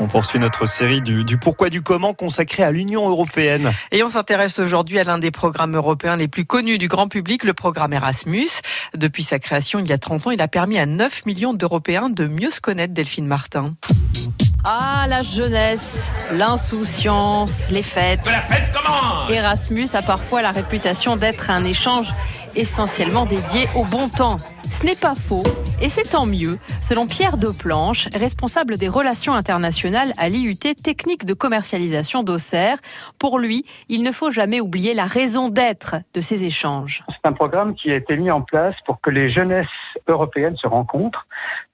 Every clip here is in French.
On poursuit notre série du, pourquoi du comment consacrée à l'Union européenne. Et on s'intéresse aujourd'hui à l'un des programmes européens les plus connus du grand public, le programme Erasmus. Depuis sa création il y a 30 ans, il a permis à 9 millions d'Européens de mieux se connaître, Delphine Martin. Ah, la jeunesse, l'insouciance, les fêtes. Que la fête commence Erasmus a parfois la réputation d'être un échange essentiellement dédié au bon temps. Ce n'est pas faux, et c'est tant mieux, selon Pierre Deplanche, responsable des relations internationales à l'IUT Technique de commercialisation d'Auxerre. Pour lui, il ne faut jamais oublier la raison d'être de ces échanges. C'est un programme qui a été mis en place pour que les jeunesses européennes se rencontrent,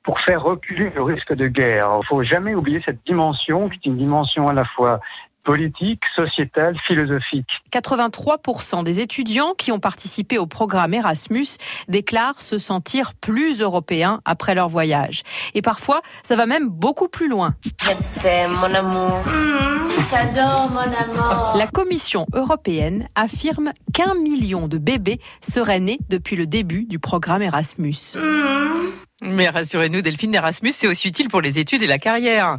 pour faire reculer le risque de guerre. Il ne faut jamais oublier cette dimension, qui est une dimension à la fois politique, sociétale, philosophique. 83% des étudiants qui ont participé au programme Erasmus déclarent se sentir plus européens après leur voyage. Et parfois, ça va même beaucoup plus loin. Je t'aime, mon amour. T'adore, mon amour. La Commission européenne affirme qu'un million de bébés seraient nés depuis le début du programme Erasmus. Mais rassurez-nous, Delphine, Erasmus, c'est aussi utile pour les études et la carrière.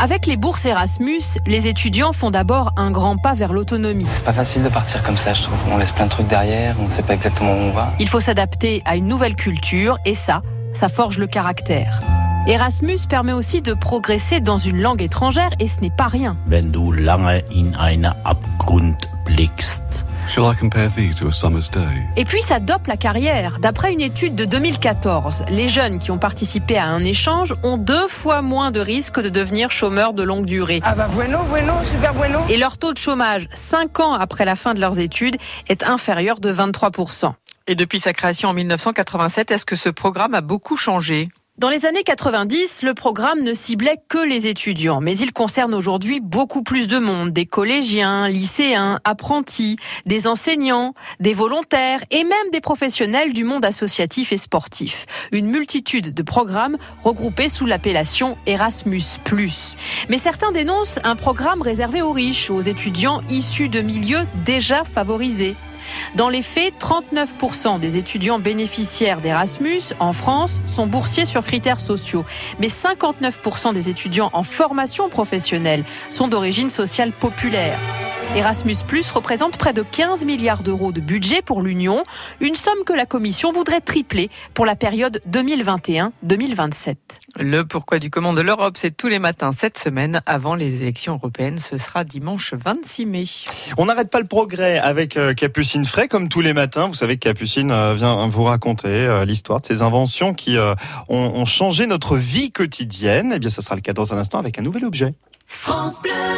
Avec les bourses Erasmus, les étudiants font d'abord un grand pas vers l'autonomie. C'est pas facile de partir comme ça, je trouve. On laisse plein de trucs derrière, on ne sait pas exactement où on va. Il faut s'adapter à une nouvelle culture et ça, ça forge le caractère. Erasmus permet aussi de progresser dans une langue étrangère et ce n'est pas rien. wenn du lange in einen Abgrund blickst. Shall I compare thee to a summer's day? Et puis ça dope la carrière. D'après une étude de 2014, les jeunes qui ont participé à un échange ont deux fois moins de risques de devenir chômeurs de longue durée. Ah bah bueno, bueno, super bueno. Et leur taux de chômage, 5 ans après la fin de leurs études, est inférieur de 23%. Et depuis sa création en 1987, est-ce que ce programme a beaucoup changé? Dans les années 90, le programme ne ciblait que les étudiants, mais il concerne aujourd'hui beaucoup plus de monde, des collégiens, lycéens, apprentis, des enseignants, des volontaires et même des professionnels du monde associatif et sportif. Une multitude de programmes regroupés sous l'appellation Erasmus+. Mais certains dénoncent un programme réservé aux riches, aux étudiants issus de milieux déjà favorisés. Dans les faits, 39% des étudiants bénéficiaires d'Erasmus en France sont boursiers sur critères sociaux, mais 59% des étudiants en formation professionnelle sont d'origine sociale populaire. Erasmus Plus représente près de 15 milliards d'euros de budget pour l'Union, une somme que la Commission voudrait tripler pour la période 2021-2027. Le pourquoi du comment de l'Europe, c'est tous les matins cette semaine avant les élections européennes. Ce sera dimanche 26 mai. On n'arrête pas le progrès avec euh, Capucine Fray, comme tous les matins. Vous savez que Capucine euh, vient vous raconter euh, l'histoire de ces inventions qui ont, ont changé notre vie quotidienne. Eh bien, ça sera le cas dans un instant avec un nouvel objet. France Bleu.